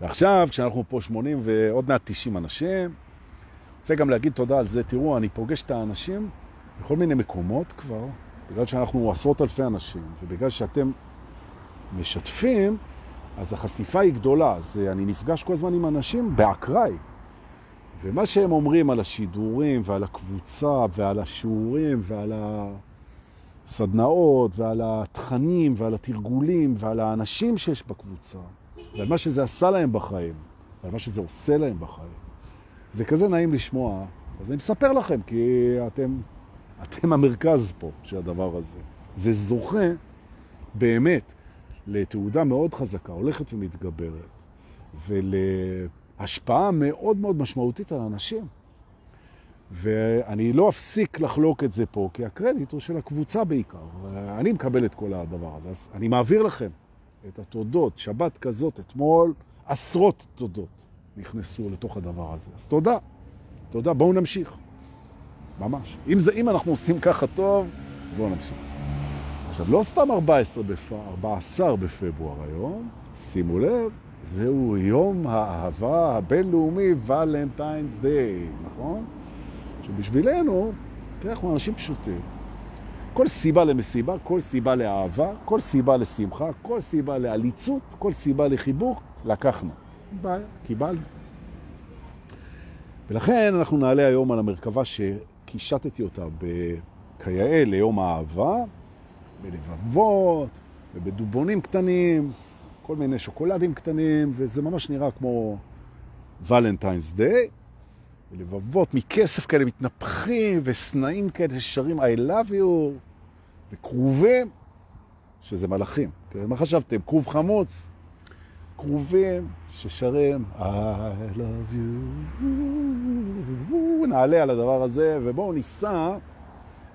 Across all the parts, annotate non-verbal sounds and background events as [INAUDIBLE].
ועכשיו, כשאנחנו פה 80 ועוד מעט 90 אנשים, רוצה גם להגיד תודה על זה. תראו, אני פוגש את האנשים בכל מיני מקומות כבר, בגלל שאנחנו עשרות אלפי אנשים, ובגלל שאתם משתפים, אז החשיפה היא גדולה. אז אני נפגש כל הזמן עם אנשים באקראי. ומה שהם אומרים על השידורים ועל הקבוצה ועל השיעורים ועל הסדנאות ועל התכנים ועל התרגולים ועל האנשים שיש בקבוצה ועל מה שזה עשה להם בחיים ועל מה שזה עושה להם בחיים, זה כזה נעים לשמוע. אז אני מספר לכם, כי אתם, אתם המרכז פה של הדבר הזה. זה זוכה באמת לתעודה מאוד חזקה, הולכת ומתגברת, ולהשפעה מאוד מאוד משמעותית על אנשים. ואני לא אפסיק לחלוק את זה פה, כי הקרדיט הוא של הקבוצה בעיקר. אני מקבל את כל הדבר הזה. אז אני מעביר לכם את התודות. שבת כזאת, אתמול, עשרות תודות נכנסו לתוך הדבר הזה. אז תודה. תודה. בואו נמשיך. ממש. אם, זה, אם אנחנו עושים ככה טוב, בואו נמשיך. עכשיו, לא סתם 14, בפ... 14 בפברואר היום, שימו לב, זהו יום האהבה הבינלאומי, ולנטיינס דיי, נכון? שבשבילנו, תראה, אנחנו אנשים פשוטים. כל סיבה למסיבה, כל סיבה לאהבה, כל סיבה לשמחה, כל סיבה לעליצות, כל סיבה לחיבוק, לקחנו. בעיה, קיבלנו. ולכן אנחנו נעלה היום על המרכבה שקישטתי אותה כיאה ליום האהבה, בלבבות ובדובונים קטנים, כל מיני שוקולדים קטנים, וזה ממש נראה כמו ולנטיינס דיי. ולבבות מכסף כאלה מתנפחים, וסנאים כאלה ששרים I love you, וקרובים, שזה מלאכים. כן? מה חשבתם? כרוב חמוץ? קרובים ששרים I love you. נעלה על הדבר הזה, ובואו ניסע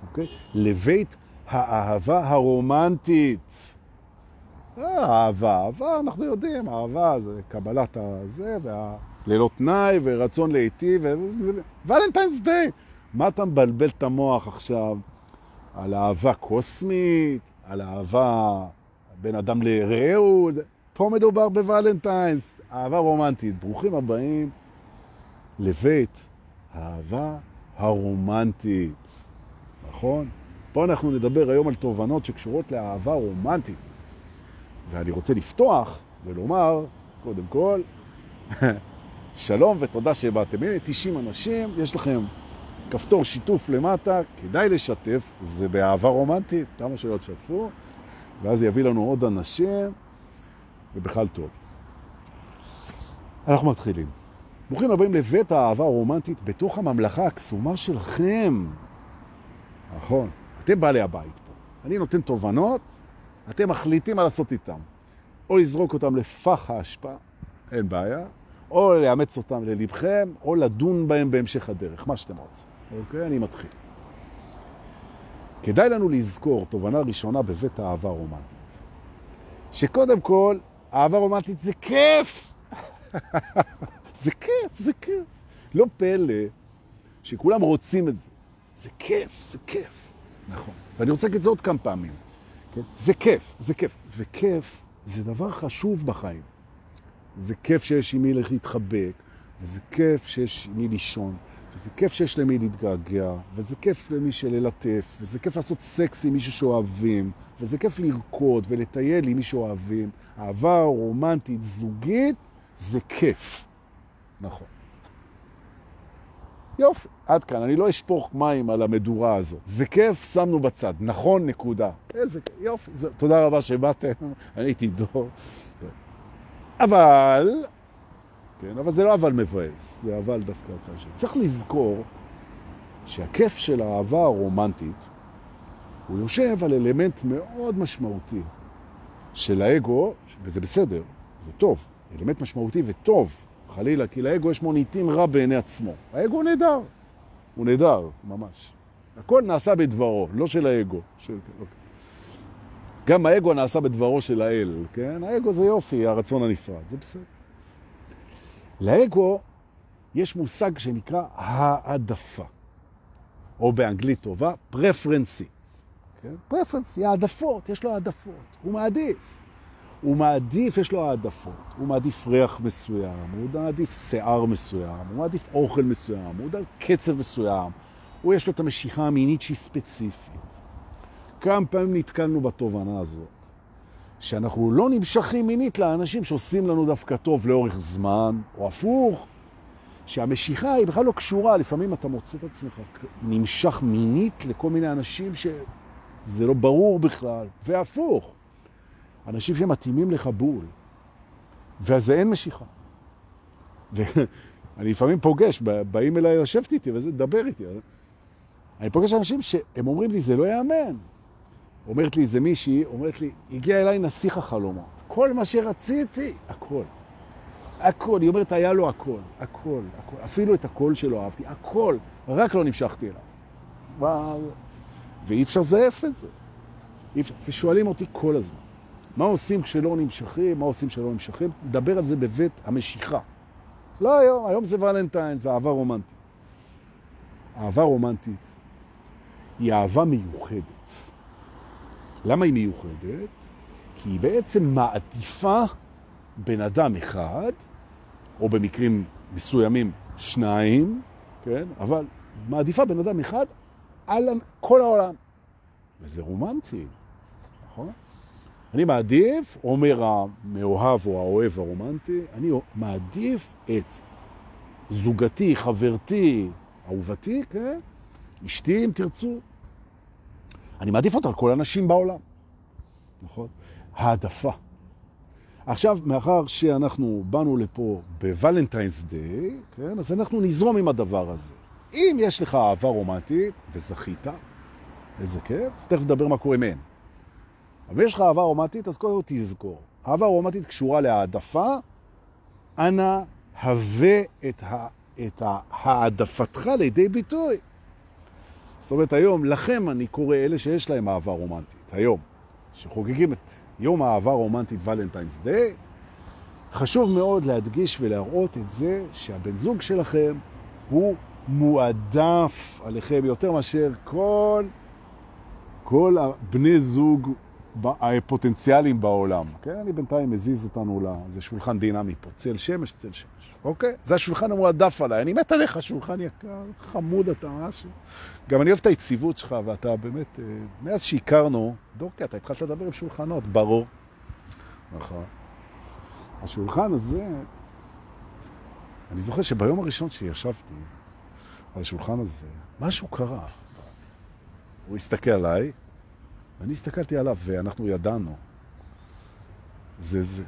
אוקיי? לבית האהבה הרומנטית. האהבה, אהבה, אנחנו יודעים, אהבה זה קבלת הזה, וה... ללא תנאי ורצון להיטיב, ולנטיינס דיי. מה אתה מבלבל את המוח עכשיו? על אהבה קוסמית, על אהבה בין אדם לרעהו, פה מדובר בוולנטיינס, אהבה רומנטית. ברוכים הבאים לבית האהבה הרומנטית, נכון? פה אנחנו נדבר היום על תובנות שקשורות לאהבה רומנטית. ואני רוצה לפתוח ולומר, קודם כל, [LAUGHS] שלום ותודה שבאתם. הנה 90 אנשים, יש לכם כפתור שיתוף למטה, כדאי לשתף, זה באהבה רומנטית, כמה שלא תשתפו, ואז יביא לנו עוד אנשים, ובכלל טוב. אנחנו מתחילים. ברוכים הבאים לבית האהבה הרומנטית בתוך הממלכה הקסומה שלכם. נכון, אתם בעלי הבית פה. אני נותן תובנות, אתם מחליטים מה לעשות איתם. או לזרוק אותם לפח ההשפעה, אין בעיה, או לאמץ אותם ללבכם, או לדון בהם בהמשך הדרך, מה שאתם רוצים. אוקיי? אני מתחיל. כדאי לנו לזכור, תובנה ראשונה בבית האהבה הרומנטית, שקודם כל, אהבה רומנטית זה כיף! [LAUGHS] זה כיף, זה כיף. לא פלא שכולם רוצים את זה. זה כיף, זה כיף. נכון. ואני רוצה להגיד את זה עוד כמה פעמים. כן? זה כיף, זה כיף. וכיף זה דבר חשוב בחיים. זה כיף שיש עם מי להתחבק, וזה כיף שיש עם מי לישון, וזה כיף שיש למי להתגעגע, וזה כיף למי שללטף, וזה כיף לעשות סקס עם מישהו שאוהבים, וזה כיף לרקוד ולטייל עם מישהו שאוהבים. אהבה רומנטית זוגית זה כיף. נכון. יופי, עד כאן. אני לא אשפוך מים על המדורה הזאת. זה כיף, שמנו בצד. נכון, נקודה. איזה כיף, יופי. זה, תודה רבה שבאתם, [LAUGHS] אני הייתי דור. אבל, כן, אבל זה לא אבל מבאס, זה אבל דווקא הצעה שלי. צריך לזכור שהכיף של האהבה הרומנטית, הוא יושב על אלמנט מאוד משמעותי של האגו, וזה בסדר, זה טוב, אלמנט משמעותי וטוב, חלילה, כי לאגו יש מוניטין רע בעיני עצמו. האגו נהדר, הוא נהדר, ממש. הכל נעשה בדברו, לא של האגו. של... אוקיי. גם האגו נעשה בדברו של האל, כן? האגו זה יופי, הרצון הנפרד, זה בסדר. לאגו יש מושג שנקרא העדפה, או באנגלית טובה, פרפרנסי. כן? פרפרנסי, העדפות, יש לו העדפות, הוא מעדיף. הוא מעדיף, יש לו העדפות. הוא מעדיף ריח מסוים, הוא מעדיף שיער מסוים, הוא מעדיף אוכל מסוים, הוא מעדיף קצב מסוים. הוא יש לו את המשיכה המינית שהיא ספציפית. כמה פעמים נתקלנו בתובנה הזאת, שאנחנו לא נמשכים מינית לאנשים שעושים לנו דווקא טוב לאורך זמן, או הפוך, שהמשיכה היא בכלל לא קשורה, לפעמים אתה מוצא את עצמך נמשך מינית לכל מיני אנשים שזה לא ברור בכלל, והפוך. אנשים שמתאימים לך בול, ואז אין משיכה. [LAUGHS] ואני לפעמים פוגש, באים אליי לשבת איתי וזה, דבר איתי. אני פוגש אנשים שהם אומרים לי, זה לא יאמן. אומרת לי איזה מישהי, אומרת לי, הגיע אליי נסיך החלומות. כל מה שרציתי, הכל. הכל. היא אומרת, היה לו הכל. הכל, הכל. אפילו את הקול שלו אהבתי. הכל. רק לא נמשכתי אליו. וואו. ואי אפשר זייף את זה. אפשר. ושואלים אותי כל הזמן, מה עושים כשלא נמשכים? מה עושים כשלא נמשכים? נדבר על זה בבית המשיכה. לא היום, היום זה ולנטיין, זה אהבה רומנטית. אהבה רומנטית היא אהבה מיוחדת. למה היא מיוחדת? כי היא בעצם מעדיפה בן אדם אחד, או במקרים מסוימים שניים, כן? אבל מעדיפה בן אדם אחד על כל העולם. וזה רומנטי, נכון? אני מעדיף, אומר המאוהב או האוהב הרומנטי, אני מעדיף את זוגתי, חברתי, אהובתי, כן? אשתי, אם תרצו. אני מעדיף אותה על כל הנשים בעולם. נכון? העדפה. עכשיו, מאחר שאנחנו באנו לפה בוולנטיינס דיי, כן? אז אנחנו נזרום עם הדבר הזה. אם יש לך אהבה רומנטית, וזכית, איזה כיף, תכף נדבר מה קורה מהן. אבל יש לך אהבה רומנטית, אז קודם כל תזכור. אהבה רומנטית קשורה להעדפה, אנא הווה את, ה, את העדפתך לידי ביטוי. זאת אומרת, היום, לכם אני קורא אלה שיש להם אהבה רומנטית, היום, שחוגגים את יום האהבה רומנטית ולנטיינס דיי, חשוב מאוד להדגיש ולהראות את זה שהבן זוג שלכם הוא מועדף עליכם יותר מאשר כל, כל הבני זוג הפוטנציאליים בעולם. כן, אני בינתיים מזיז אותנו לאיזה שולחן דינמי פה, צל שמש, צל שמש. אוקיי? זה השולחן המועדף עליי. אני מת עליך, שולחן יקר, חמוד אתה משהו. גם אני אוהב את היציבות שלך, ואתה באמת, אה, מאז שהכרנו, דורקי, אתה התחלת לדבר עם שולחנות, ברור. נכון. השולחן הזה, אני זוכר שביום הראשון שישבתי על השולחן הזה, משהו קרה. הוא הסתכל עליי, ואני הסתכלתי עליו, ואנחנו ידענו. זה זה.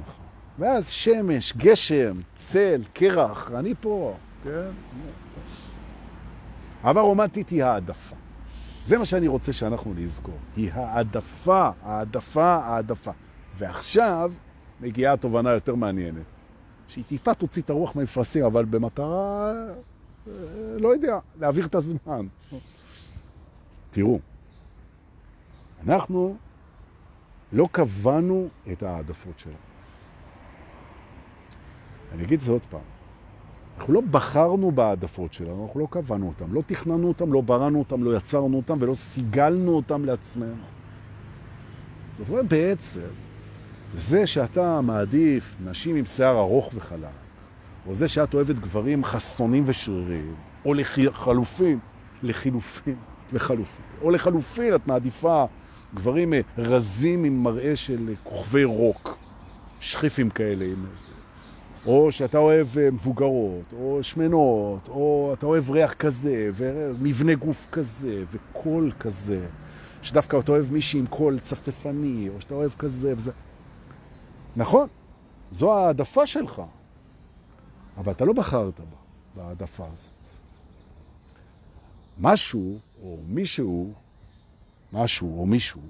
נכון. ואז שמש, גשם, צל, קרח, אני פה, כן? אהבה רומנטית היא העדפה. זה מה שאני רוצה שאנחנו נזכור. היא העדפה, העדפה, העדפה. ועכשיו מגיעה התובנה יותר מעניינת, שהיא טיפה תוציא את הרוח מהמפרסים, אבל במטרה, אה, לא יודע, להעביר את הזמן. תראו, אנחנו לא קבענו את העדפות שלנו. אני אגיד זה עוד פעם. אנחנו לא בחרנו בעדפות שלנו, אנחנו לא קבענו אותם, לא תכננו אותם, לא בראנו אותם, לא יצרנו אותם ולא סיגלנו אותם לעצמנו. זאת אומרת, בעצם, זה שאתה מעדיף נשים עם שיער ארוך וחלק, או זה שאת אוהבת גברים חסונים ושרירים, או לחלופין, לחילופין, לחלופין, או לחלופין את מעדיפה גברים רזים עם מראה של כוכבי רוק, שחיפים כאלה עם זה. או שאתה אוהב אה, מבוגרות, או שמנות, או אתה אוהב ריח כזה, ומבנה גוף כזה, וקול כזה, שדווקא אתה אוהב מישהי עם קול צפצפני, או שאתה אוהב כזה וזה. נכון, זו העדפה שלך, אבל אתה לא בחרת בה, בהעדפה הזאת. משהו, או מישהו, משהו או מישהו,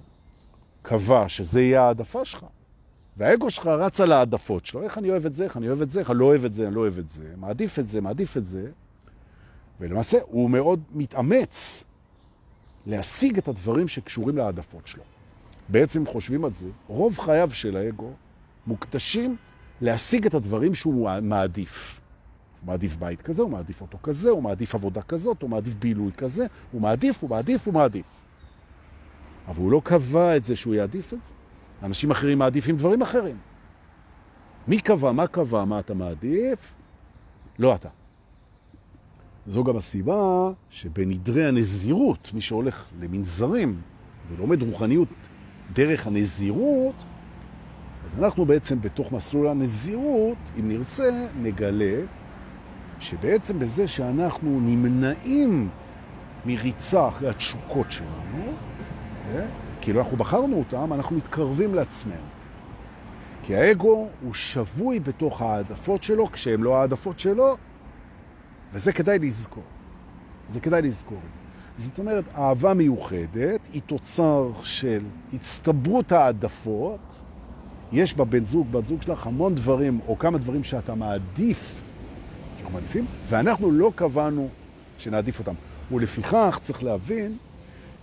קבע שזה יהיה העדפה שלך. והאגו שלך רץ על העדפות שלו, איך אני אוהב את זה, איך אני אוהב את זה, איך אני לא אוהב את זה, אני לא אוהב את זה, מעדיף את זה, מעדיף את זה, ולמעשה הוא מאוד מתאמץ להשיג את הדברים שקשורים לעדפות שלו. בעצם חושבים על זה, רוב חייו של האגו מוקדשים להשיג את הדברים שהוא מעדיף. הוא מעדיף בית כזה, הוא מעדיף אותו כזה, הוא מעדיף עבודה כזאת, הוא מעדיף בילוי כזה, הוא מעדיף, הוא מעדיף, הוא מעדיף. אבל הוא לא קבע את זה שהוא יעדיף את זה. אנשים אחרים מעדיפים דברים אחרים. מי קבע, מה קבע, מה אתה מעדיף? לא אתה. זו גם הסיבה שבנדרי הנזירות, מי שהולך למנזרים ולומד רוחניות דרך הנזירות, אז אנחנו בעצם בתוך מסלול הנזירות, אם נרצה, נגלה שבעצם בזה שאנחנו נמנעים מריצה אחרי התשוקות שלנו, כן? כאילו אנחנו בחרנו אותם, אנחנו מתקרבים לעצמנו. כי האגו הוא שבוי בתוך העדפות שלו, כשהם לא העדפות שלו, וזה כדאי לזכור. זה כדאי לזכור את זה. זאת אומרת, אהבה מיוחדת היא תוצר של הצטברות העדפות. יש בבן זוג, בת זוג שלך, המון דברים, או כמה דברים שאתה מעדיף, שאנחנו מעדיפים, ואנחנו לא קבענו שנעדיף אותם. ולפיכך צריך להבין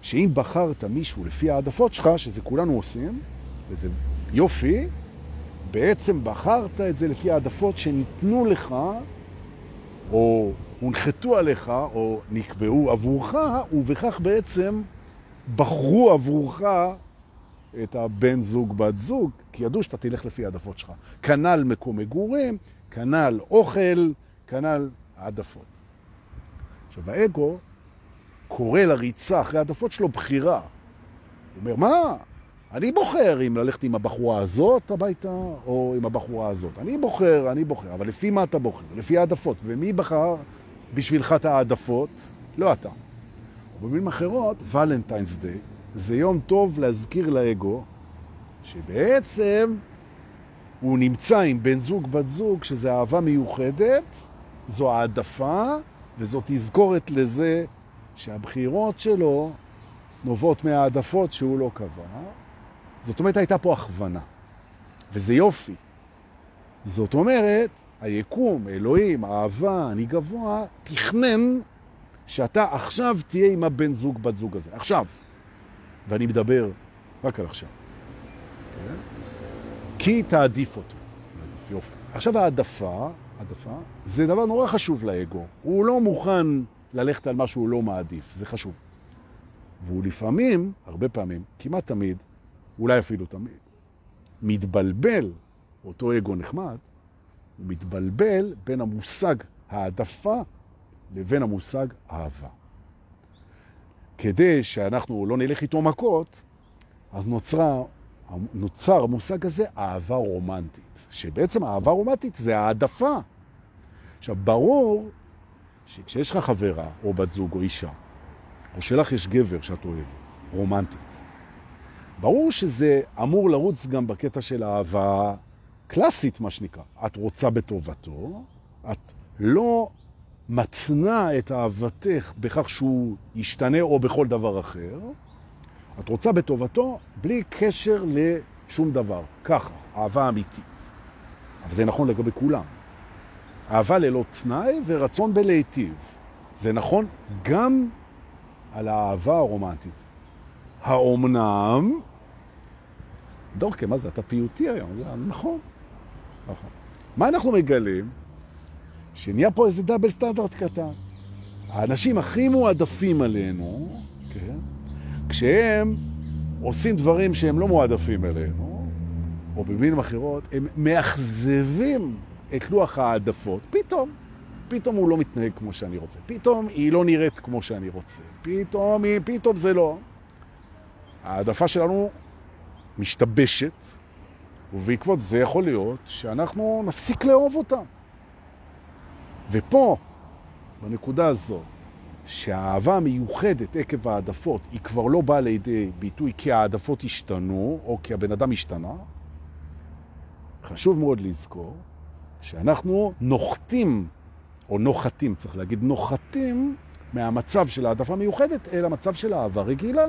שאם בחרת מישהו לפי העדפות שלך, שזה כולנו עושים, וזה יופי, בעצם בחרת את זה לפי העדפות שניתנו לך, או הונחתו עליך, או נקבעו עבורך, ובכך בעצם בחרו עבורך את הבן זוג, בת זוג, כי ידעו שאתה תלך לפי העדפות שלך. כנ"ל מקום מגורים, כנ"ל אוכל, כנ"ל העדפות. עכשיו, האגו קורא לריצה אחרי העדפות שלו בחירה. הוא אומר, מה? אני בוחר אם ללכת עם הבחורה הזאת הביתה או עם הבחורה הזאת. אני בוחר, אני בוחר, אבל לפי מה אתה בוחר? לפי העדפות. ומי בחר בשבילך את העדפות? לא אתה. במילים אחרות, ולנטיינס דיי זה יום טוב להזכיר לאגו שבעצם הוא נמצא עם בן זוג, בת זוג, שזה אהבה מיוחדת, זו העדפה, וזו תזכורת לזה שהבחירות שלו נובעות מהעדפות שהוא לא קבע. זאת אומרת, הייתה פה הכוונה, וזה יופי. זאת אומרת, היקום, אלוהים, האהבה, אני גבוה, תכנן שאתה עכשיו תהיה עם הבן זוג, בת זוג הזה. עכשיו. ואני מדבר רק על עכשיו. כן? כי תעדיף אותו. יופי. עכשיו העדפה, העדפה, זה דבר נורא חשוב לאגו. הוא לא מוכן ללכת על מה שהוא לא מעדיף, זה חשוב. והוא לפעמים, הרבה פעמים, כמעט תמיד, אולי אפילו תמיד, מתבלבל, אותו אגו נחמד, הוא מתבלבל בין המושג העדפה לבין המושג אהבה. כדי שאנחנו לא נלך איתו מכות, אז נוצרה, נוצר המושג הזה אהבה רומנטית, שבעצם אהבה רומנטית זה העדפה. עכשיו, ברור שכשיש לך חברה, או בת זוג, או אישה, או שלך יש גבר שאת אוהבת, רומנטית, ברור שזה אמור לרוץ גם בקטע של אהבה קלאסית, מה שנקרא. את רוצה בטובתו, את לא מתנה את אהבתך בכך שהוא ישתנה או בכל דבר אחר, את רוצה בטובתו בלי קשר לשום דבר. ככה, אהבה אמיתית. אבל זה נכון לגבי כולם. אהבה ללא תנאי ורצון בלהיטיב. זה נכון גם על האהבה הרומנטית. האומנם, דורקה, מה זה? אתה פיוטי היום, זה נכון. נכון. מה אנחנו מגלים? שנהיה פה איזה דאבל סטנדרט קטן. האנשים הכי מועדפים עלינו, כן? כשהם עושים דברים שהם לא מועדפים עלינו, או במילים אחרות, הם מאכזבים את לוח העדפות, פתאום, פתאום הוא לא מתנהג כמו שאני רוצה, פתאום היא לא נראית כמו שאני רוצה, פתאום, היא, פתאום זה לא. העדפה שלנו משתבשת, ובעקבות זה יכול להיות שאנחנו נפסיק לאהוב אותם. ופה, בנקודה הזאת, שהאהבה המיוחדת עקב העדפות היא כבר לא באה לידי ביטוי כי העדפות השתנו או כי הבן אדם השתנה, חשוב מאוד לזכור שאנחנו נוחתים, או נוחתים, צריך להגיד, נוחתים מהמצב של העדפה מיוחדת אל המצב של אהבה רגילה.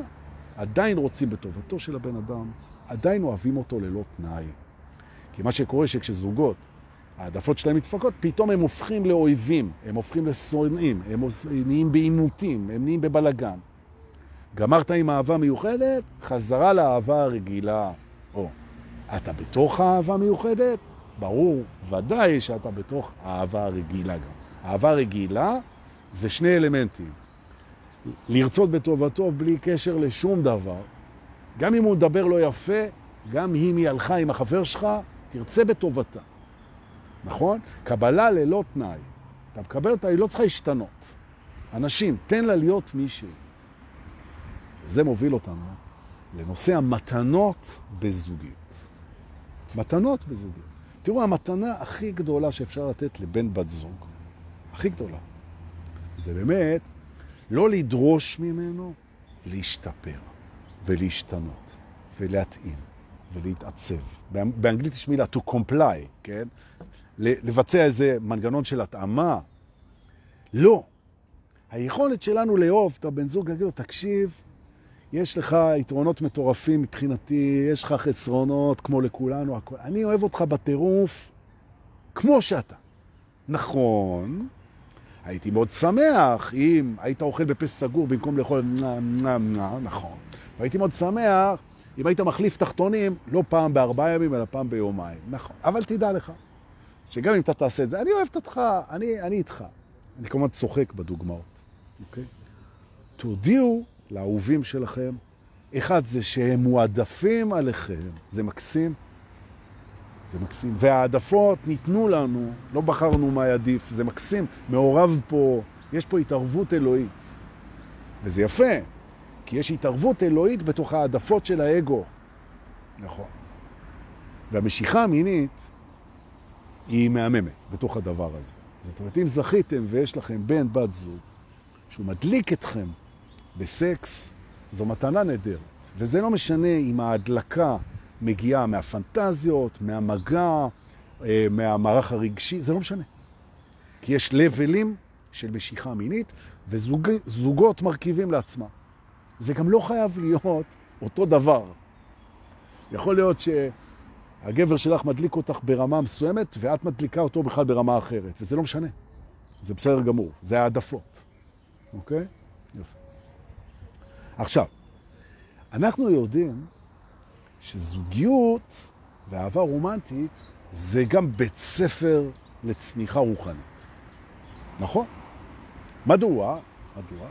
עדיין רוצים בטובתו של הבן אדם, עדיין אוהבים אותו ללא תנאי. כי מה שקורה שכשזוגות, העדפות שלהם מתפקות, פתאום הם הופכים לאויבים, הם הופכים לשונאים, הם נהיים בעימותים, הם נהיים בבלגן. גמרת עם אהבה מיוחדת, חזרה לאהבה הרגילה. או, אתה בתוך האהבה מיוחדת? ברור, ודאי שאתה בתוך האהבה הרגילה גם. אהבה רגילה זה שני אלמנטים. לרצות בטובתו בלי קשר לשום דבר. גם אם הוא מדבר לא יפה, גם אם היא הלכה עם החבר שלך, תרצה בטובתה. נכון? קבלה ללא תנאי. אתה מקבל אותה, היא לא צריכה להשתנות. אנשים, תן לה להיות מישהי. זה מוביל אותנו לנושא המתנות בזוגיות. מתנות בזוגיות. תראו, המתנה הכי גדולה שאפשר לתת לבן בת זוג, הכי גדולה, זה באמת לא לדרוש ממנו להשתפר ולהשתנות ולהתאים ולהתעצב. באנגלית יש מילה to comply, כן? לבצע איזה מנגנון של התאמה. לא. היכולת שלנו לאהוב את הבן זוג, להגיד לו, תקשיב, יש לך יתרונות מטורפים מבחינתי, יש לך חסרונות כמו לכולנו, הכל. אני אוהב אותך בטירוף כמו שאתה. נכון, הייתי מאוד שמח אם היית אוכל בפס סגור במקום לאכול נכון. והייתי מאוד שמח אם היית מחליף תחתונים לא פעם בארבעה ימים, אלא פעם ביומיים. נכון. אבל תדע לך, שגם אם אתה תעשה את זה, אני אוהבת אותך, אני, אני איתך. אני כמובן צוחק בדוגמאות, אוקיי? תודיעו לאהובים שלכם, אחד זה שהם מועדפים עליכם, זה מקסים, זה מקסים. והעדפות ניתנו לנו, לא בחרנו מה ידיף, זה מקסים, מעורב פה, יש פה התערבות אלוהית. וזה יפה, כי יש התערבות אלוהית בתוך העדפות של האגו. נכון. והמשיכה המינית היא מהממת בתוך הדבר הזה. זאת אומרת, אם זכיתם ויש לכם בן, בת זוג, שהוא מדליק אתכם בסקס, זו מתנה נהדרת. וזה לא משנה אם ההדלקה מגיעה מהפנטזיות, מהמגע, אה, מהמערך הרגשי, זה לא משנה. כי יש לבלים של משיכה מינית, וזוגות מרכיבים לעצמם. זה גם לא חייב להיות אותו דבר. יכול להיות שהגבר שלך מדליק אותך ברמה מסוימת, ואת מדליקה אותו בכלל ברמה אחרת, וזה לא משנה. זה בסדר גמור, זה העדפות. אוקיי? עכשיו, אנחנו יודעים שזוגיות ואהבה רומנטית זה גם בית ספר לצמיחה רוחנית. נכון? מדוע? מדוע?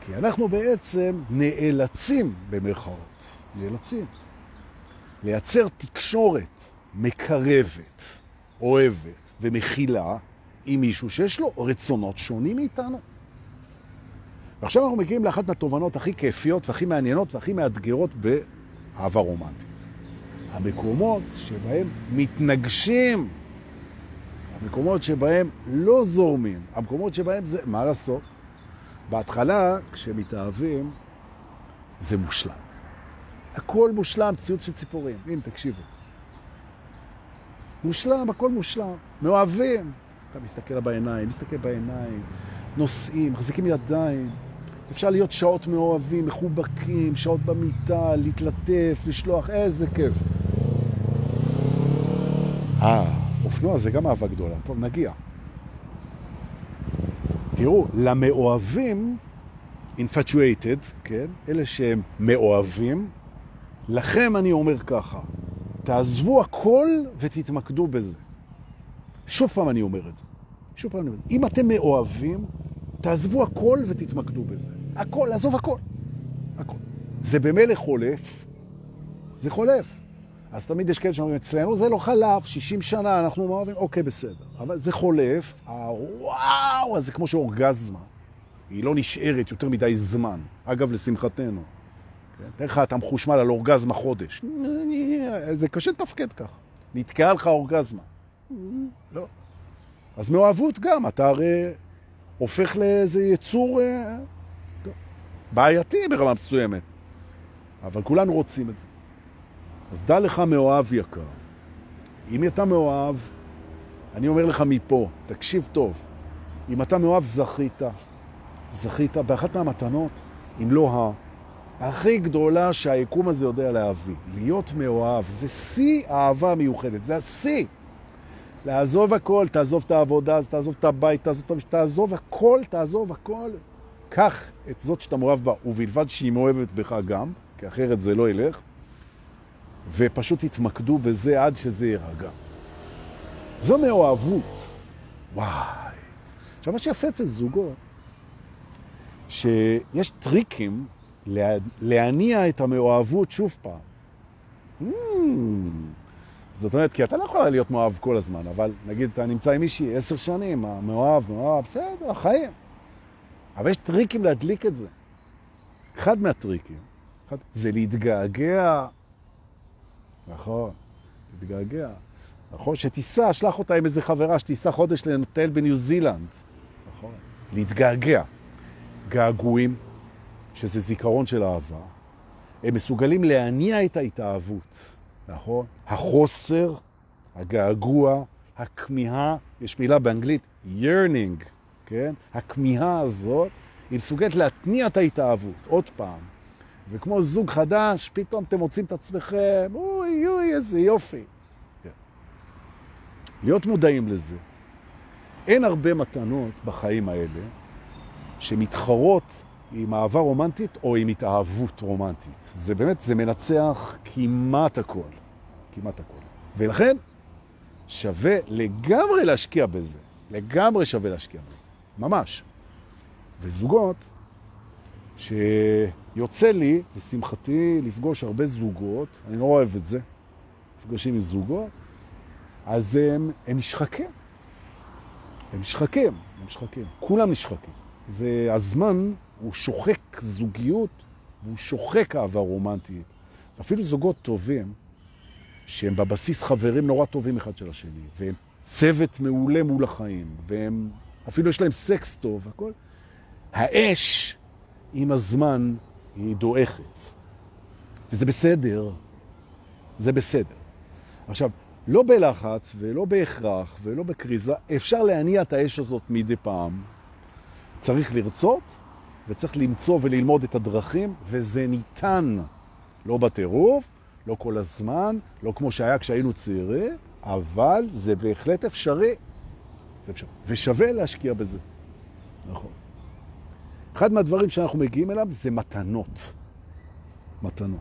כי אנחנו בעצם נאלצים, במרכאות, נאלצים, לייצר תקשורת מקרבת, אוהבת ומכילה עם מישהו שיש לו רצונות שונים מאיתנו. ועכשיו אנחנו מגיעים לאחת מהתובנות הכי כיפיות והכי מעניינות והכי מאתגרות באהבה רומנטית. המקומות שבהם מתנגשים, המקומות שבהם לא זורמים, המקומות שבהם זה, מה לעשות? בהתחלה, כשמתאהבים, זה מושלם. הכל מושלם, ציוץ של ציפורים. הנה, תקשיבו. מושלם, הכל מושלם. מאוהבים. אתה מסתכל בעיניים, מסתכל בעיניים, נוסעים, מחזיקים ידיים. אפשר להיות שעות מאוהבים, מחובקים, שעות במיטה, להתלטף, לשלוח, איזה כיף. אה, אופנוע זה גם אהבה גדולה. טוב, נגיע. תראו, למאוהבים, infatuated, כן? אלה שהם מאוהבים, לכם אני אומר ככה, תעזבו הכל ותתמקדו בזה. שוב פעם אני אומר את זה. שוב פעם אני אומר את זה. אם אתם מאוהבים, תעזבו הכל ותתמקדו בזה. הכל, עזוב הכל. הכל. זה במילא חולף, זה חולף. אז תמיד יש כאלה שאומרים, אצלנו זה לא חלף, 60 שנה אנחנו מאוהבים, אוקיי, בסדר. אבל זה חולף, הוואו, זה כמו שאורגזמה. היא לא נשארת יותר מדי זמן. אגב, לשמחתנו. כן? תאר לך, אתה מחושמל על אורגזמה חודש. זה קשה לתפקד ככה. נתקעה לך אורגזמה. לא. אז מאוהבות גם, אתה הרי הופך לאיזה יצור אה, בעייתי ברמה מסוימת. אבל כולנו רוצים את זה. אז דע לך מאוהב יקר. אם אתה מאוהב, אני אומר לך מפה, תקשיב טוב, אם אתה מאוהב זכית, זכית באחת מהמתנות, אם לא ה... הכי גדולה שהיקום הזה יודע להביא. להיות מאוהב, זה שיא האהבה המיוחדת, זה השיא. לעזוב הכל, תעזוב את העבודה, תעזוב את הבית, תעזוב את המשפט, תעזוב הכל, תעזוב הכל. קח את זאת שאתה מאוהב בה, ובלבד שהיא מאוהבת בך גם, כי אחרת זה לא ילך. ופשוט התמקדו בזה עד שזה יירגע. זו מאוהבות. וואי. עכשיו, מה שיפה אצל זוגות, שיש טריקים להניע את המאוהבות שוב פעם. זאת אומרת, כי אתה לא יכול להיות מאוהב כל הזמן, אבל נגיד אתה נמצא עם מישהי עשר שנים, מאוהב, מאוהב, בסדר, החיים. אבל יש טריקים להדליק את זה. אחד מהטריקים, אחד, זה להתגעגע. נכון, להתגעגע. נכון, שתיסע, שלח אותה עם איזה חברה שתיסע חודש לנטל בניו זילנד. נכון. להתגעגע. געגועים, שזה זיכרון של אהבה, הם מסוגלים להניע את ההתאהבות, נכון? החוסר, הגעגוע, הכמיהה, יש מילה באנגלית, yearning, כן? הכמיהה הזאת, היא מסוגלת להתניע את ההתאהבות, עוד פעם. וכמו זוג חדש, פתאום אתם מוצאים את עצמכם, אוי אוי, איזה יופי. כן. להיות מודעים לזה. אין הרבה מתנות בחיים האלה שמתחרות עם אהבה רומנטית או עם התאהבות רומנטית. זה באמת, זה מנצח כמעט הכל. כמעט הכל. ולכן שווה לגמרי להשקיע בזה. לגמרי שווה להשקיע בזה. ממש. וזוגות, שיוצא לי, לשמחתי, לפגוש הרבה זוגות, אני לא אוהב את זה, מפגשים עם זוגות, אז הם, הם נשחקים. הם נשחקים, הם נשחקים. כולם נשחקים. זה הזמן הוא שוחק זוגיות, והוא שוחק אהבה רומנטית. אפילו זוגות טובים, שהם בבסיס חברים נורא טובים אחד של השני, והם צוות מעולה מול החיים, והם, אפילו יש להם סקס טוב, הכל. האש עם הזמן היא דועכת. וזה בסדר, זה בסדר. עכשיו, לא בלחץ ולא בהכרח ולא בקריזה, אפשר להניע את האש הזאת מדי פעם. צריך לרצות וצריך למצוא וללמוד את הדרכים, וזה ניתן. לא בטירוף, לא כל הזמן, לא כמו שהיה כשהיינו צעירים, אבל זה בהחלט אפשרי. זה אפשרי. ושווה להשקיע בזה. נכון. אחד מהדברים שאנחנו מגיעים אליו זה מתנות. מתנות.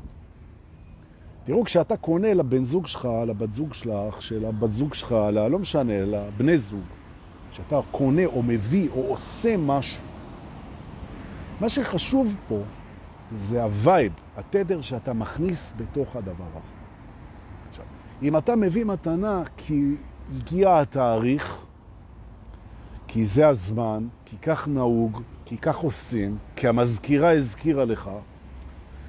תראו, כשאתה קונה לבן זוג שלך, לבת זוג שלך, של הבת זוג שלך, לא משנה, לבני זוג, כשאתה קונה או מביא או עושה משהו, מה שחשוב פה זה ה vibe, התדר שאתה מכניס בתוך הדבר הזה. עכשיו, אם אתה מביא מתנה כי הגיע התאריך, כי זה הזמן, כי כך נהוג, כי כך עושים, כי המזכירה הזכירה לך,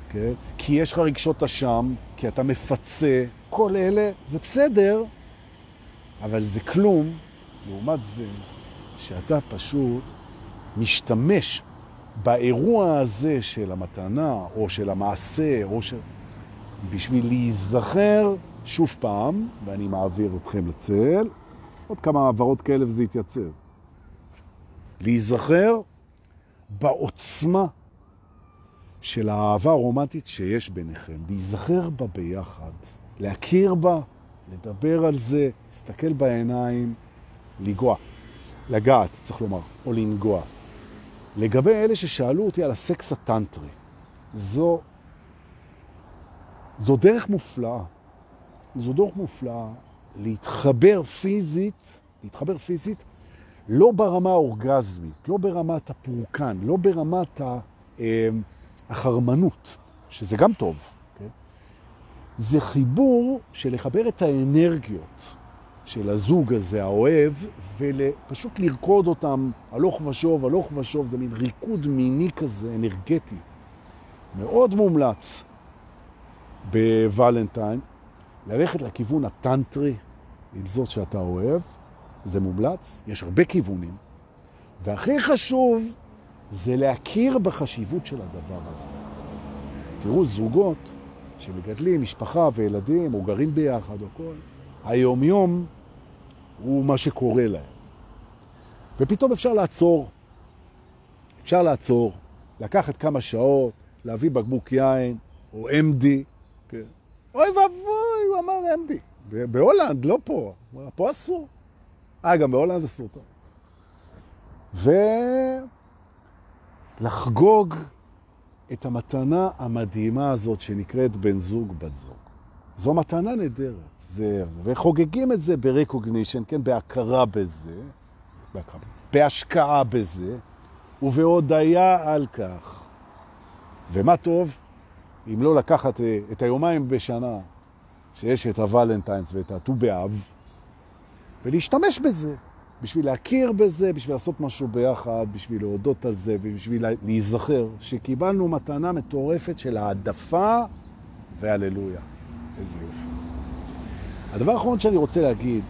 כן? כי יש לך רגשות אשם, כי אתה מפצה, כל אלה זה בסדר, אבל זה כלום לעומת זה שאתה פשוט משתמש באירוע הזה של המתנה, או של המעשה, או של... בשביל להיזכר שוב פעם, ואני מעביר אתכם לצל, עוד כמה העברות כאלה וזה יתייצב. להיזכר בעוצמה של האהבה הרומנטית שיש ביניכם, להיזכר בה ביחד, להכיר בה, לדבר על זה, להסתכל בעיניים, לגוע, לגעת, צריך לומר, או לנגוע. לגבי אלה ששאלו אותי על הסקס הטנטרי, זו, זו דרך מופלאה. זו דרך מופלאה להתחבר פיזית, להתחבר פיזית, לא ברמה האורגזמית, לא ברמת הפורקן, לא ברמת אה, החרמנות, שזה גם טוב. כן? זה חיבור של לחבר את האנרגיות. של הזוג הזה, האוהב, ופשוט לרקוד אותם הלוך ושוב, הלוך ושוב, זה מין ריקוד מיני כזה, אנרגטי. מאוד מומלץ בוולנטיין, ללכת לכיוון הטנטרי עם זאת שאתה אוהב, זה מומלץ, יש הרבה כיוונים, והכי חשוב זה להכיר בחשיבות של הדבר הזה. תראו, זוגות שמגדלים משפחה וילדים, או גרים ביחד או כל, היום-יום הוא מה שקורה להם. ופתאום אפשר לעצור. אפשר לעצור, לקחת כמה שעות, להביא בקבוק יין, או MD. כן. אוי ואבוי, הוא אמר MD. בהולנד, לא פה. פה אסור. אה, גם בהולנד אסור טוב. ולחגוג את המתנה המדהימה הזאת שנקראת בן זוג, בת זוג. זו מתנה נדרת. זה, וחוגגים את זה ברקוגנישן, כן, בהכרה בזה, בהשקעה בזה, ובהודעה על כך. ומה טוב אם לא לקחת אה, את היומיים בשנה שיש את הוולנטיינס ואת הט"ו באב, ולהשתמש בזה, בשביל להכיר בזה, בשביל לעשות משהו ביחד, בשביל להודות על זה ובשביל להיזכר שקיבלנו מתנה מטורפת של העדפה והללויה. איזה יופי. הדבר האחרון שאני רוצה להגיד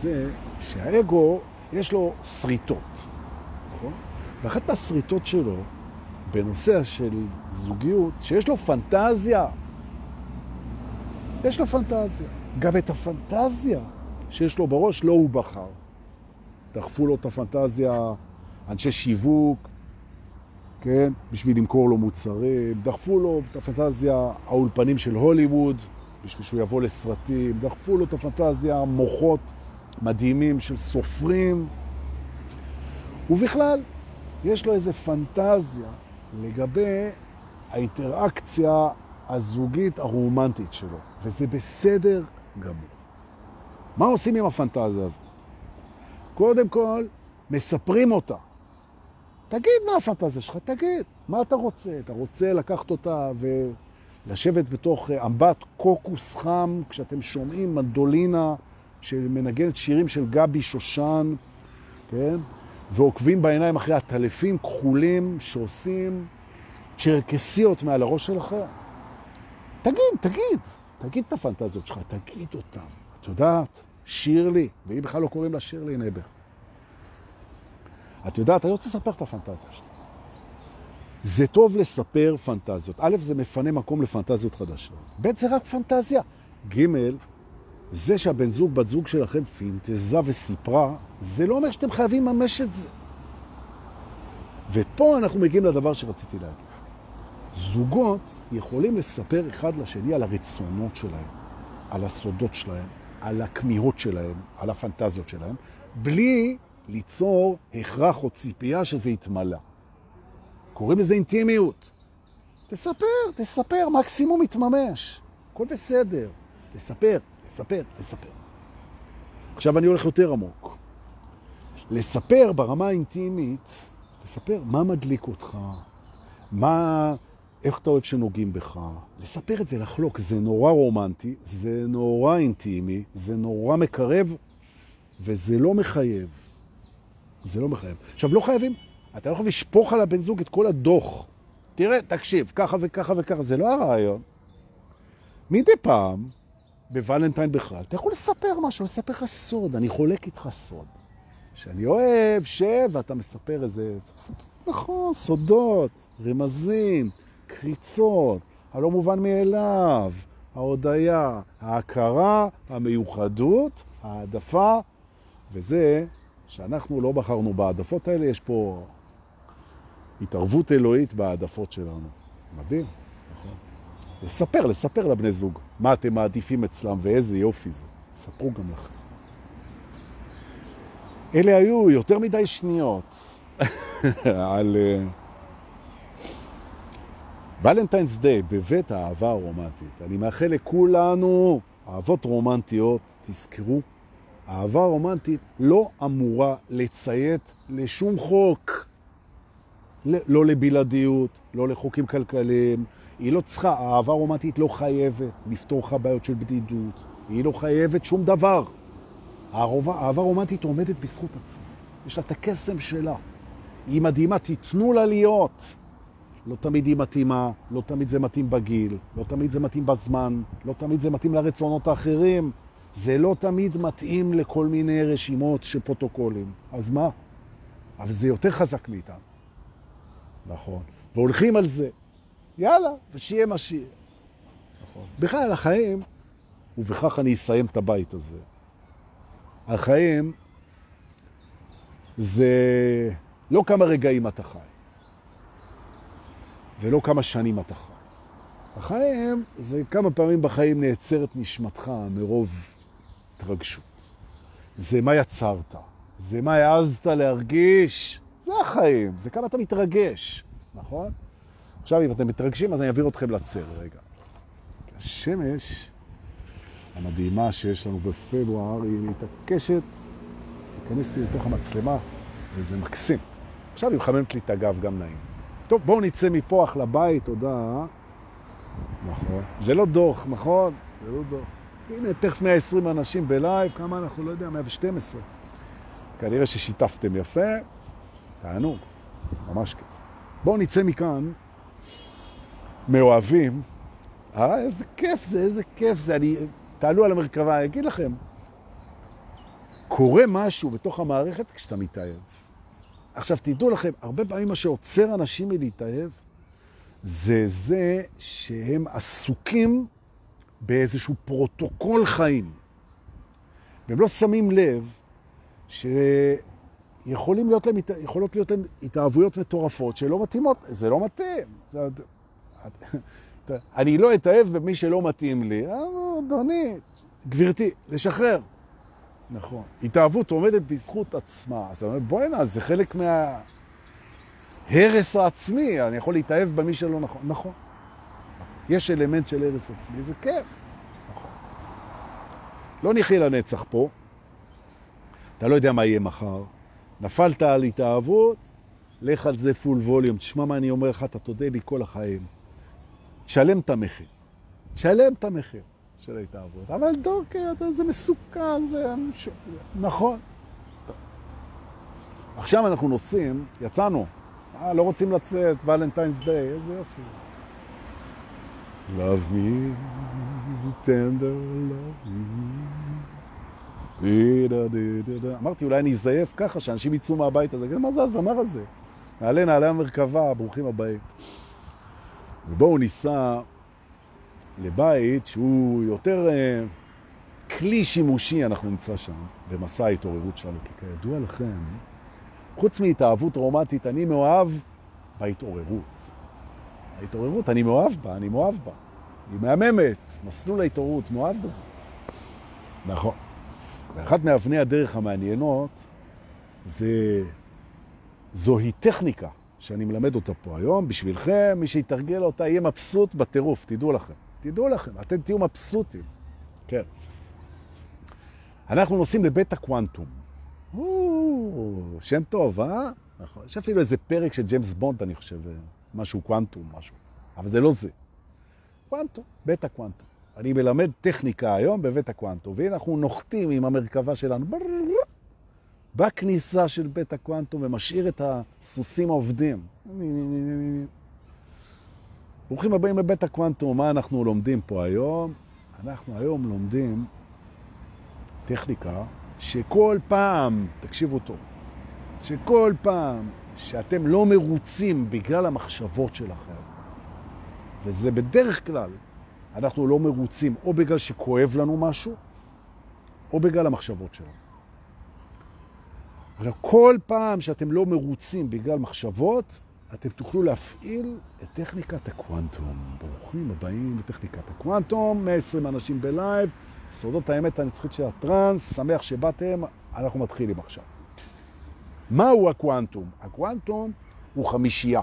זה שהאגו יש לו שריטות, נכון? ואחת מהשריטות שלו בנושא של זוגיות, שיש לו פנטזיה. יש לו פנטזיה. גם את הפנטזיה שיש לו בראש לא הוא בחר. דחפו לו את הפנטזיה אנשי שיווק, כן? בשביל למכור לו מוצרים. דחפו לו את הפנטזיה האולפנים של הוליווד, בשביל שהוא יבוא לסרטים. דחפו לו את הפנטזיה מוחות מדהימים של סופרים. ובכלל, יש לו איזה פנטזיה לגבי האינטראקציה הזוגית הרומנטית שלו, וזה בסדר גמור. מה עושים עם הפנטזיה הזאת? קודם כל, מספרים אותה. תגיד מה הפנטזיה שלך, תגיד, מה אתה רוצה? אתה רוצה לקחת אותה ולשבת בתוך אה, אמבט קוקוס חם, כשאתם שומעים מנדולינה שמנגנת שירים של גבי שושן, כן? ועוקבים בעיניים אחרי הטלפים כחולים שעושים צ'רקסיות מעל הראש שלכם. תגיד, תגיד, תגיד את הפנטזיות שלך, תגיד אותן. את יודעת, שירלי, והיא בכלל לא קוראים לה שירלי נבר. את יודעת, אני רוצה לספר את הפנטזיה שלי. זה טוב לספר פנטזיות. א', זה מפנה מקום לפנטזיות חדשות. ב', זה רק פנטזיה. ג', זה שהבן זוג, בת זוג שלכם פינטזה וסיפרה, זה לא אומר שאתם חייבים לממש את זה. ופה אנחנו מגיעים לדבר שרציתי להגיד. זוגות יכולים לספר אחד לשני על הרצונות שלהם, על הסודות שלהם, על הכמיהות שלהם, על הפנטזיות שלהם, בלי ליצור הכרח או ציפייה שזה יתמלא. קוראים לזה אינטימיות. תספר, תספר, מקסימום יתממש. הכל בסדר. תספר, לספר, לספר. עכשיו אני הולך יותר עמוק. לספר ברמה האינטימית, לספר מה מדליק אותך, מה, איך אתה אוהב שנוגעים בך. לספר את זה, לחלוק, זה נורא רומנטי, זה נורא אינטימי, זה נורא מקרב, וזה לא מחייב. זה לא מחייב. עכשיו, לא חייבים, אתה לא יכול לשפוך על הבן זוג את כל הדוח. תראה, תקשיב, ככה וככה וככה, זה לא הרעיון. מדי פעם, בוולנטיין בכלל, אתה יכול לספר משהו, לספר לך סוד, אני חולק איתך סוד. שאני אוהב, שב, ואתה מספר איזה... נכון, סודות, רמזים, קריצות, הלא מובן מאליו, ההודיה, ההכרה, המיוחדות, העדפה, וזה שאנחנו לא בחרנו בעדפות האלה, יש פה התערבות אלוהית בעדפות שלנו. מדהים. לספר, לספר לבני זוג מה אתם מעדיפים אצלם ואיזה יופי זה. ספרו גם לכם. אלה היו יותר מדי שניות [LAUGHS] על ולנטיינס uh, דיי בבית האהבה הרומנטית. אני מאחל לכולנו אהבות רומנטיות, תזכרו, אהבה רומנטית לא אמורה לציית לשום חוק. לא לבלעדיות, לא לחוקים כלכליים, היא לא צריכה, האהבה רומנטית לא חייבת לפתור לך בעיות של בדידות, היא לא חייבת שום דבר. האהבה רומנטית עומדת בזכות עצמה, יש לה את הקסם שלה. היא מדהימה, תיתנו לה להיות. לא תמיד היא מתאימה, לא תמיד זה מתאים בגיל, לא תמיד זה מתאים בזמן, לא תמיד זה מתאים לרצונות האחרים, זה לא תמיד מתאים לכל מיני רשימות של פרוטוקולים. אז מה? אבל זה יותר חזק מאיתנו. נכון. והולכים על זה. יאללה, ושיהיה מה שיהיה. נכון. בכלל, החיים, ובכך אני אסיים את הבית הזה, החיים זה לא כמה רגעים אתה חי, ולא כמה שנים אתה חי. החיים זה כמה פעמים בחיים נעצרת נשמתך מרוב התרגשות. זה מה יצרת, זה מה העזת להרגיש, זה החיים, זה כמה אתה מתרגש, נכון? עכשיו, אם אתם מתרגשים, אז אני אעביר אתכם לצר רגע. השמש המדהימה שיש לנו בפברואר היא מתעקשת, תיכנס לי לתוך המצלמה, וזה מקסים. עכשיו היא מחממת לי את הגב גם נעים. טוב, בואו נצא מפה אחלה בית, תודה. נכון. זה לא דוח, נכון? זה לא דוח. הנה, תכף 120 אנשים בלייב, כמה אנחנו, לא יודע, 112. כנראה ששיתפתם יפה, תענוג, ממש כיף. בואו נצא מכאן מאוהבים. אה, איזה כיף זה, איזה כיף זה. אני, תעלו על המרכבה, אני אגיד לכם, קורה משהו בתוך המערכת כשאתה מתאהב. עכשיו, תדעו לכם, הרבה פעמים מה שעוצר אנשים מלהתאהב, זה זה שהם עסוקים באיזשהו פרוטוקול חיים. והם לא שמים לב שיכולים להיות להם, להיות להם התאהבויות מטורפות שלא מתאימות, זה לא מתאים. אני לא אתאהב במי שלא מתאים לי. אה, אדוני, גברתי, לשחרר. נכון. התאהבות עומדת בזכות עצמה. אז אני אומר, בואי הנה, זה חלק מההרס העצמי. אני יכול להתאהב במי שלא נכון. נכון. יש אלמנט של הרס עצמי, זה כיף. נכון. לא נחיה לנצח פה. אתה לא יודע מה יהיה מחר. נפלת על התאהבות, לך על זה פול ווליום. תשמע מה אני אומר לך, אתה תודה לי כל החיים. תשלם את המחיר. תשלם את המחיר של ההתאהבות. אבל דוקר, זה מסוכן, זה... נכון. עכשיו אנחנו נוסעים, יצאנו. אה, לא רוצים לצאת, ולנטיינס דיי, איזה יופי. Love me, tender, love me. אמרתי, אולי אני אזייף ככה, שאנשים יצאו מהבית הזה. מה זה הזמר הזה? נעלה, נעלה המרכבה, ברוכים הבאים. ובואו ניסע לבית שהוא יותר uh, כלי שימושי, אנחנו נמצא שם, במסע ההתעוררות שלנו. כי כידוע לכם, חוץ מהתאהבות רומטית, אני מאוהב בהתעוררות. ההתעוררות, אני מאוהב בה, אני מאוהב בה. היא מהממת, מסלול ההתעוררות, מאוהב בזה. נכון. ואחת מאבני הדרך המעניינות זה, זוהי טכניקה שאני מלמד אותה פה היום. בשבילכם, מי שיתרגל אותה יהיה מבסוט בטירוף, תדעו לכם. תדעו לכם, אתם תהיו מבסוטים. כן. אנחנו נוסעים לבית הקוונטום. שם טוב, אה? נכון. יש אפילו איזה פרק של ג'יימס בונד, אני חושב, משהו קוונטום, משהו. אבל זה לא זה. קוונטום, בית הקוונטום. אני מלמד טכניקה היום בבית הקוונטום, והנה אנחנו נוחתים עם המרכבה שלנו בכניסה של בית הקוונטום ומשאיר את הסוסים העובדים. ברוכים הבאים לבית הקוונטום, מה אנחנו לומדים פה היום? אנחנו היום לומדים טכניקה שכל פעם, תקשיבו טוב, שכל פעם שאתם לא מרוצים בגלל המחשבות שלכם, וזה בדרך כלל, אנחנו לא מרוצים או בגלל שכואב לנו משהו, או בגלל המחשבות שלנו. עכשיו, כל פעם שאתם לא מרוצים בגלל מחשבות, אתם תוכלו להפעיל את טכניקת הקוונטום. ברוכים הבאים לטכניקת הקוונטום, 120 אנשים בלייב, סודות האמת הנצחית של הטרנס, שמח שבאתם, אנחנו מתחילים עכשיו. מהו הקוונטום? הקוונטום הוא חמישייה.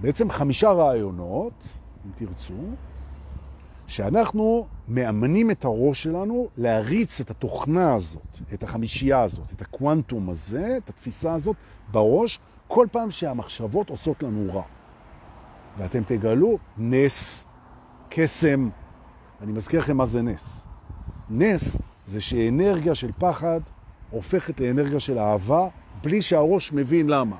בעצם חמישה רעיונות, אם תרצו, שאנחנו מאמנים את הראש שלנו להריץ את התוכנה הזאת, את החמישייה הזאת, את הקוונטום הזה, את התפיסה הזאת בראש, כל פעם שהמחשבות עושות לנו רע. ואתם תגלו נס, קסם. אני מזכיר לכם מה זה נס. נס זה שאנרגיה של פחד הופכת לאנרגיה של אהבה, בלי שהראש מבין למה.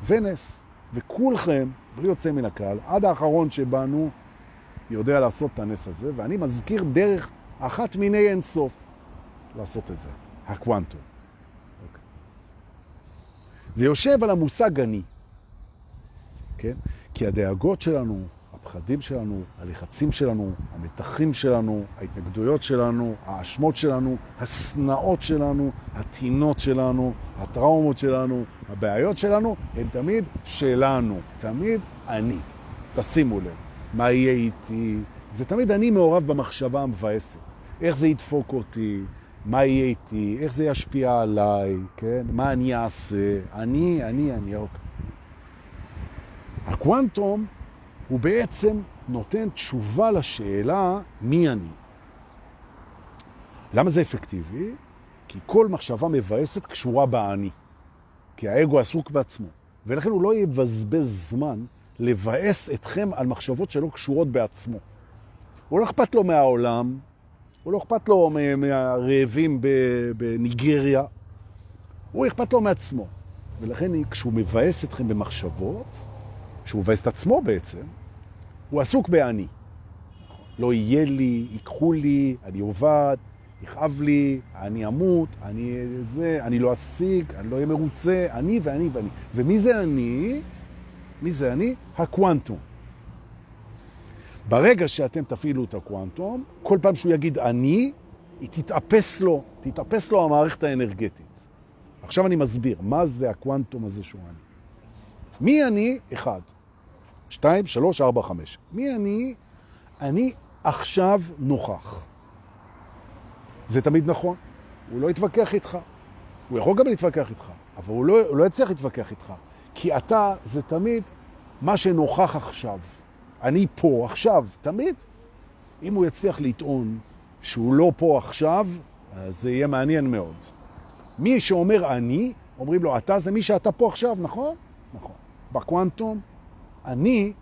זה נס. וכולכם, בלי יוצא מן הכלל, עד האחרון שבאנו, יודע לעשות את הנס הזה, ואני מזכיר דרך אחת מיני אינסוף לעשות את זה, הקוונטום. אוקיי. זה יושב על המושג אני, כן? כי הדאגות שלנו, הפחדים שלנו, הלחצים שלנו, המתחים שלנו, ההתנגדויות שלנו, האשמות שלנו, הסנאות שלנו, הטינות שלנו, הטראומות שלנו, הבעיות שלנו, הן תמיד שלנו, תמיד אני. תשימו לב, מה יהיה איתי? זה תמיד אני מעורב במחשבה המבאסת. איך זה ידפוק אותי? מה יהיה איתי? איך זה ישפיע עליי? כן? מה אני אעשה? אני, אני, אני, אוקיי. הקוונטום הוא בעצם נותן תשובה לשאלה מי אני. למה זה אפקטיבי? כי כל מחשבה מבאסת קשורה באני. כי האגו עסוק בעצמו. ולכן הוא לא יבזבז זמן לבאס אתכם על מחשבות שלא קשורות בעצמו. הוא לא אכפת לו מהעולם, הוא לא אכפת לו מהרעבים בניגריה, הוא אכפת לו מעצמו. ולכן כשהוא מבאס אתכם במחשבות, שהוא מבאס את עצמו בעצם, הוא עסוק באני. לא יהיה לי, ייקחו לי, אני עובד, יכאב לי, אני אמות, אני זה, אני לא אשיג, אני לא אהיה מרוצה, אני ואני ואני. ומי זה אני? מי זה אני? הקוונטום. ברגע שאתם תפעילו את הקוונטום, כל פעם שהוא יגיד אני, היא תתאפס לו, תתאפס לו המערכת האנרגטית. עכשיו אני מסביר, מה זה הקוונטום הזה שהוא אני? מי אני? אחד. שתיים, שלוש, ארבע, חמש. מי אני? אני עכשיו נוכח. זה תמיד נכון. הוא לא יתווכח איתך. הוא יכול גם להתווכח איתך, אבל הוא לא, הוא לא יצליח להתווכח איתך. כי אתה זה תמיד מה שנוכח עכשיו. אני פה עכשיו, תמיד. אם הוא יצליח לטעון שהוא לא פה עכשיו, אז זה יהיה מעניין מאוד. מי שאומר אני, אומרים לו, אתה זה מי שאתה פה עכשיו, נכון? נכון. בקוונטום, אני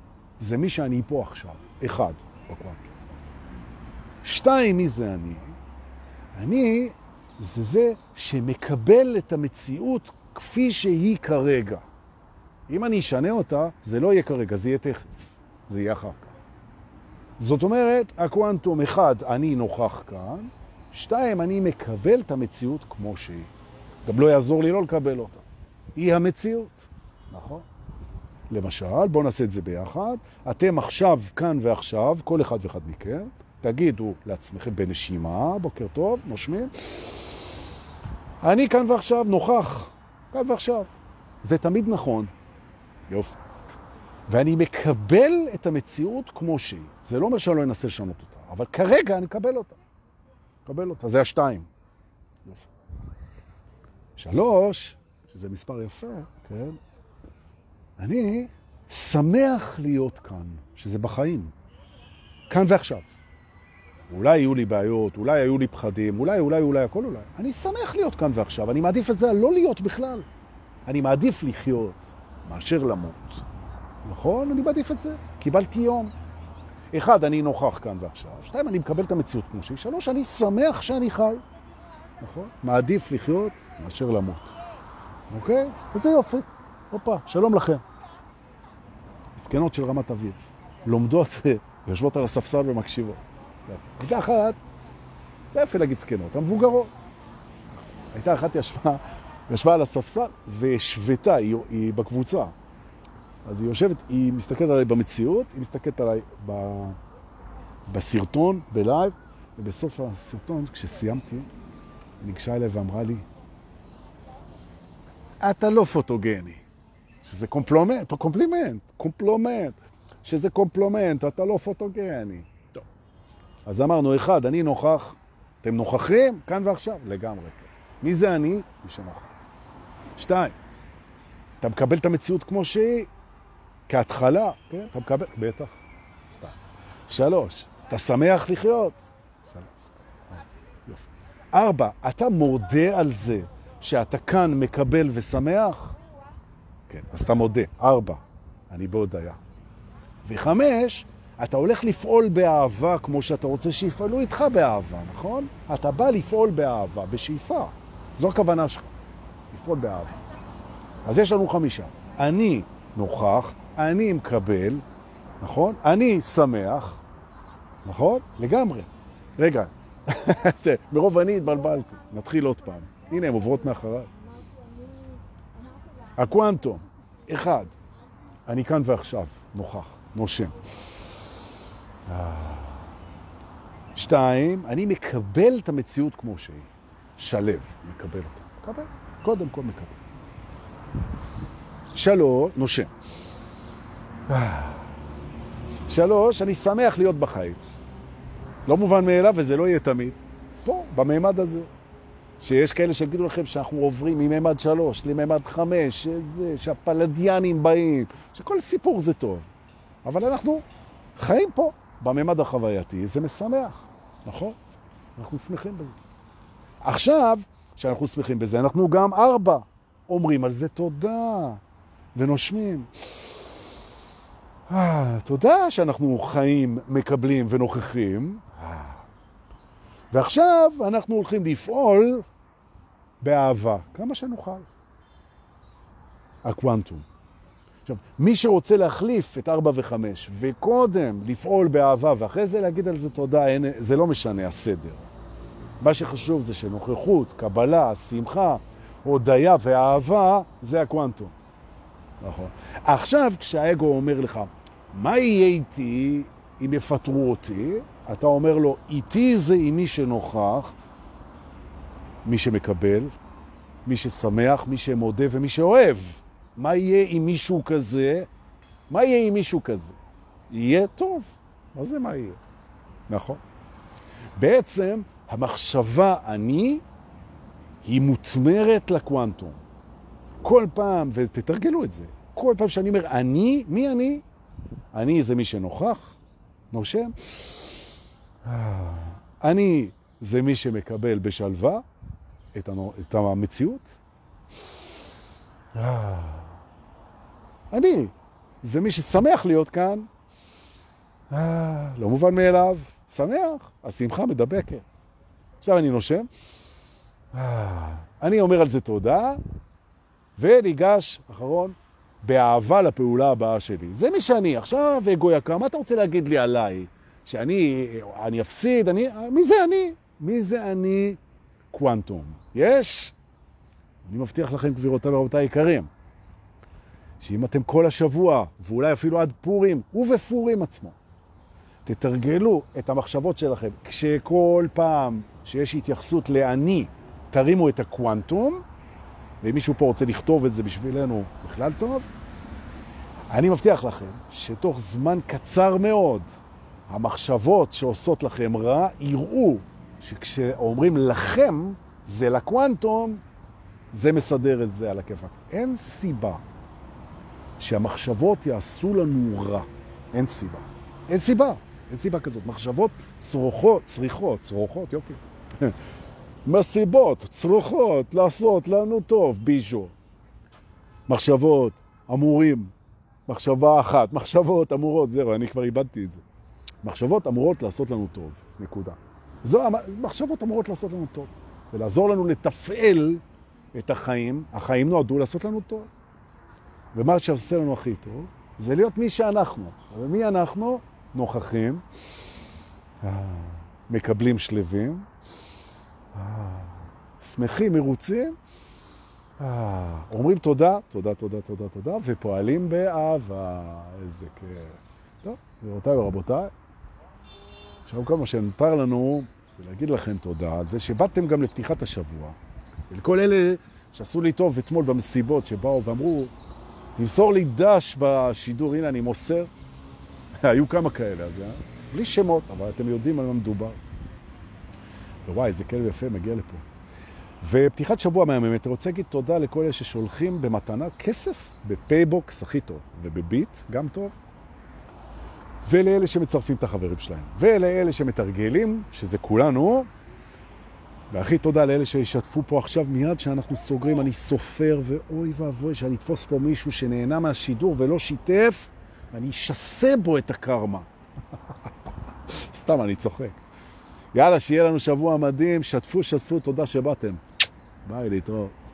זה מי שאני פה עכשיו. אחד, בקוונטום. שתיים, מי זה אני? אני זה זה שמקבל את המציאות כפי שהיא כרגע. אם אני אשנה אותה, זה לא יהיה כרגע, זה יהיה תכף. זה יהיה אחר כך. זאת אומרת, הקוונטום אחד, אני נוכח כאן, שתיים, אני מקבל את המציאות כמו שהיא. גם לא יעזור לי לא לקבל אותה. היא המציאות, נכון? למשל, בואו נעשה את זה ביחד. אתם עכשיו, כאן ועכשיו, כל אחד ואחד מכם, תגידו לעצמכם בנשימה, בוקר טוב, נושמים. אני כאן ועכשיו נוכח, כאן ועכשיו. זה תמיד נכון. יופי. ואני מקבל את המציאות כמו שהיא. זה לא אומר שאני לא אנסה לשנות אותה, אבל כרגע אני מקבל אותה. מקבל אותה, זה השתיים. יופי. שלוש, שזה מספר יפה, כן? אני שמח להיות כאן, שזה בחיים. כאן ועכשיו. אולי יהיו לי בעיות, אולי היו לי פחדים, אולי, אולי, אולי, הכל אולי. אני שמח להיות כאן ועכשיו. אני מעדיף את זה לא להיות בכלל. אני מעדיף לחיות מאשר למות. נכון? אני מעדיף את זה. קיבלתי יום. אחד, אני נוכח כאן ועכשיו. שתיים, אני מקבל את המציאות כמו שהיא. שלוש, אני שמח שאני חי. נכון? מעדיף לחיות מאשר למות. אוקיי? וזה יופי. הופה, שלום לכם. זקנות של רמת אביב. לומדות, [LAUGHS] יושבות על הספסל ומקשיבות. הייתה אחת, לא יפה להגיד זקנות, המבוגרות. הייתה אחת ישבה, ישבה על הספסל והשוותה, היא, היא בקבוצה. אז היא יושבת, היא מסתכלת עליי במציאות, היא מסתכלת עליי ב, בסרטון, בלייב, ובסוף הסרטון, כשסיימתי, היא ניגשה אליי ואמרה לי, אתה לא פוטוגני, שזה קומפלומנט, קומפלימנט, קומפלומנט, שזה קומפלומנט, אתה לא פוטוגני. טוב. אז אמרנו, אחד, אני נוכח, אתם נוכחים? כאן ועכשיו? לגמרי כן. מי זה אני? מי שנוכח. שתיים, אתה מקבל את המציאות כמו שהיא, כהתחלה, כן? אתה מקבל, בטח. שתיים. שלוש, אתה שמח לחיות? שלוש. יופי. ארבע, אתה מודה על זה שאתה כאן מקבל ושמח? כן, אז אתה מודה. ארבע, אני בהודעה. וחמש, אתה הולך לפעול באהבה כמו שאתה רוצה שיפעלו איתך באהבה, נכון? אתה בא לפעול באהבה, בשאיפה. זו הכוונה שלך, לפעול באהבה. אז יש לנו חמישה. אני נוכח, אני מקבל, נכון? אני שמח, נכון? לגמרי. רגע, [LAUGHS] מרוב אני התבלבלתי. נתחיל עוד פעם. הנה, הן עוברות מאחריי. הקוונטום, אחד, אני כאן ועכשיו, נוכח, נושם. שתיים, אני מקבל את המציאות כמו שהיא. שלב, מקבל אותה. מקבל, קודם כל מקבל. שלוש, נושם. שלוש, אני שמח להיות בחיים. לא מובן מאליו וזה לא יהיה תמיד. פה, בממד הזה. שיש כאלה שיגידו לכם שאנחנו עוברים מממד שלוש לממד חמש, שזה, שהפלדיאנים באים, שכל סיפור זה טוב. אבל אנחנו חיים פה, בממד החווייתי, זה משמח, נכון? אנחנו שמחים בזה. עכשיו, כשאנחנו שמחים בזה, אנחנו גם ארבע אומרים על זה תודה, ונושמים. אה, תודה שאנחנו חיים, מקבלים ונוכחים. ועכשיו אנחנו הולכים לפעול באהבה, כמה שנוכל. הקוונטום. עכשיו, מי שרוצה להחליף את 4 ו-5 וקודם לפעול באהבה ואחרי זה להגיד על זה תודה, אין, זה לא משנה הסדר. מה שחשוב זה שנוכחות, קבלה, שמחה, הודיה ואהבה זה הקוונטום. נכון. עכשיו, כשהאגו אומר לך, מה יהיה איתי אם יפטרו אותי? אתה אומר לו, איתי זה עם מי שנוכח, מי שמקבל, מי ששמח, מי שמודה ומי שאוהב. מה יהיה עם מישהו כזה? מה יהיה עם מישהו כזה? יהיה טוב. מה זה מה יהיה? נכון. בעצם המחשבה אני היא מותמרת לקוונטום. כל פעם, ותתרגלו את זה, כל פעם שאני אומר אני, מי אני? אני זה מי שנוכח, נושם. אני זה מי שמקבל בשלווה את המציאות. אני זה מי ששמח להיות כאן. לא מובן מאליו, שמח, השמחה מדבקת. עכשיו אני נושם. אני אומר על זה תודה, וניגש, אחרון, באהבה לפעולה הבאה שלי. זה מי שאני. עכשיו, אגו יקר, מה אתה רוצה להגיד לי עליי? שאני אני אפסיד? אני, מי זה אני? מי זה אני? קוונטום. יש? אני מבטיח לכם, גבירותיי ורבותיי היקרים, שאם אתם כל השבוע, ואולי אפילו עד פורים, ובפורים עצמו, תתרגלו את המחשבות שלכם, כשכל פעם שיש התייחסות לאני, תרימו את הקוונטום, ואם מישהו פה רוצה לכתוב את זה בשבילנו, בכלל טוב. אני מבטיח לכם שתוך זמן קצר מאוד, המחשבות שעושות לכם רע יראו שכשאומרים לכם, זה לקוונטום, זה מסדר את זה על הכיפק. אין סיבה שהמחשבות יעשו לנו רע. אין סיבה. אין סיבה. אין סיבה כזאת. מחשבות צרוכות, צריכות, צרוכות, יופי. [LAUGHS] מסיבות, צרוכות, לעשות לנו טוב, ביז'ו. מחשבות, אמורים, מחשבה אחת, מחשבות אמורות, זהו, אני כבר איבדתי את זה. מחשבות אמורות לעשות לנו טוב, נקודה. זו, מחשבות אמורות לעשות לנו טוב, ולעזור לנו לתפעל את החיים. החיים נועדו לעשות לנו טוב. ומה שעושה לנו הכי טוב, זה להיות מי שאנחנו. ומי אנחנו? נוכחים, מקבלים שלבים, שמחים, מרוצים, אומרים תודה, תודה, תודה, תודה, תודה, ופועלים באהבה. איזה כיף. טוב, גבירותיי ורבותיי, עכשיו כל מה שנותר לנו זה להגיד לכם תודה על זה שבאתם גם לפתיחת השבוע. ולכל אלה שעשו לי טוב אתמול במסיבות שבאו ואמרו, תמסור לי דש בשידור, הנה אני מוסר. [LAUGHS] היו כמה כאלה, אז אה? בלי שמות, אבל אתם יודעים על מה מדובר. ווואי, איזה כלב יפה מגיע לפה. ופתיחת שבוע מהממת, אני רוצה להגיד תודה לכל אלה ששולחים במתנה כסף בפייבוקס הכי טוב, ובביט גם טוב, ולאלה שמצרפים את החברים שלהם, ולאלה שמתרגלים, שזה כולנו, והכי תודה לאלה שישתפו פה עכשיו מיד שאנחנו סוגרים, אני סופר, ואוי ואבוי שאני אתפוס פה מישהו שנהנה מהשידור ולא שיתף, ואני אשסה בו את הקרמה. [LAUGHS] סתם, אני צוחק. יאללה, שיהיה לנו שבוע מדהים, שתפו, שתפו, תודה שבאתם. ביי, להתראות.